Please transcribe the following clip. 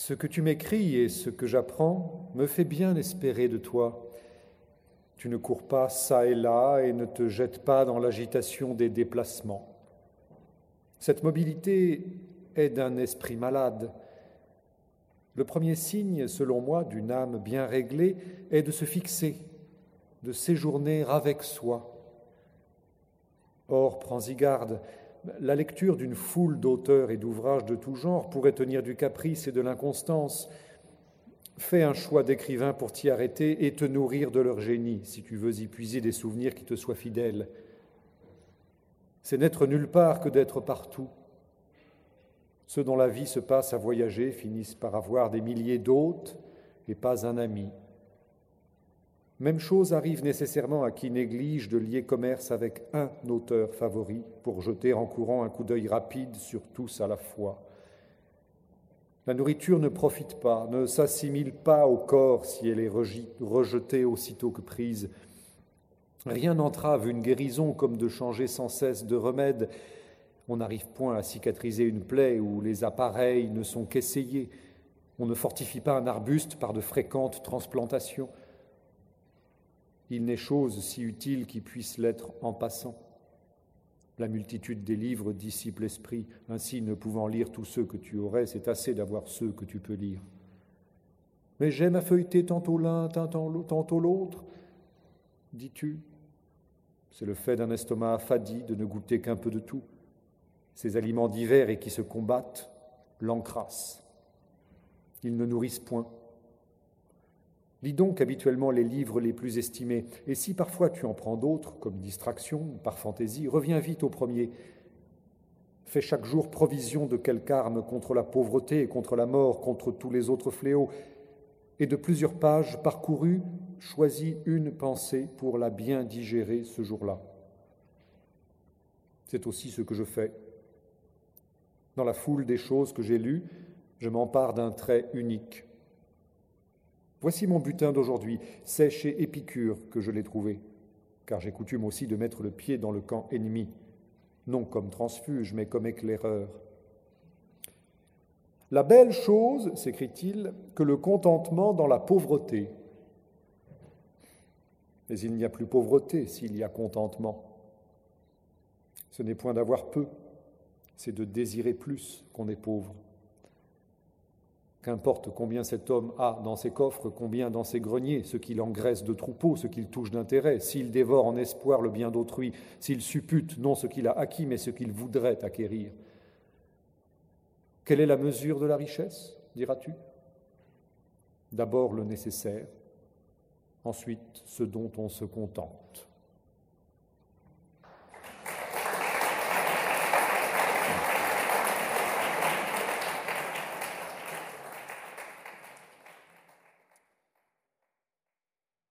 Ce que tu m'écris et ce que j'apprends me fait bien espérer de toi. Tu ne cours pas çà et là et ne te jettes pas dans l'agitation des déplacements. Cette mobilité est d'un esprit malade. Le premier signe, selon moi, d'une âme bien réglée est de se fixer, de séjourner avec soi. Or, prends-y garde, la lecture d'une foule d'auteurs et d'ouvrages de tout genre pourrait tenir du caprice et de l'inconstance. Fais un choix d'écrivain pour t'y arrêter et te nourrir de leur génie, si tu veux y puiser des souvenirs qui te soient fidèles. C'est n'être nulle part que d'être partout. Ceux dont la vie se passe à voyager finissent par avoir des milliers d'hôtes et pas un ami. Même chose arrive nécessairement à qui néglige de lier commerce avec un auteur favori pour jeter en courant un coup d'œil rapide sur tous à la fois. La nourriture ne profite pas, ne s'assimile pas au corps si elle est rejetée aussitôt que prise. Rien n'entrave une guérison comme de changer sans cesse de remède. On n'arrive point à cicatriser une plaie où les appareils ne sont qu'essayés. On ne fortifie pas un arbuste par de fréquentes transplantations. Il n'est chose si utile qui puisse l'être en passant. La multitude des livres dissipe l'esprit, ainsi ne pouvant lire tous ceux que tu aurais, c'est assez d'avoir ceux que tu peux lire. Mais j'aime à feuilleter tantôt l'un, tantôt l'autre, dis-tu. C'est le fait d'un estomac affadi de ne goûter qu'un peu de tout. Ces aliments divers et qui se combattent l'encrassent. Ils ne nourrissent point. Lis donc habituellement les livres les plus estimés, et si parfois tu en prends d'autres, comme distraction ou par fantaisie, reviens vite au premier. Fais chaque jour provision de quelque arme contre la pauvreté et contre la mort, contre tous les autres fléaux, et de plusieurs pages parcourues, choisis une pensée pour la bien digérer ce jour-là. C'est aussi ce que je fais. Dans la foule des choses que j'ai lues, je m'empare d'un trait unique Voici mon butin d'aujourd'hui. C'est chez Épicure que je l'ai trouvé, car j'ai coutume aussi de mettre le pied dans le camp ennemi, non comme transfuge, mais comme éclaireur. La belle chose, s'écrit-il, que le contentement dans la pauvreté. Mais il n'y a plus pauvreté s'il y a contentement. Ce n'est point d'avoir peu, c'est de désirer plus qu'on est pauvre. Qu'importe combien cet homme a dans ses coffres, combien dans ses greniers, ce qu'il engraisse de troupeaux, ce qu'il touche d'intérêt, s'il dévore en espoir le bien d'autrui, s'il suppute non ce qu'il a acquis, mais ce qu'il voudrait acquérir. Quelle est la mesure de la richesse, diras-tu? D'abord le nécessaire, ensuite ce dont on se contente.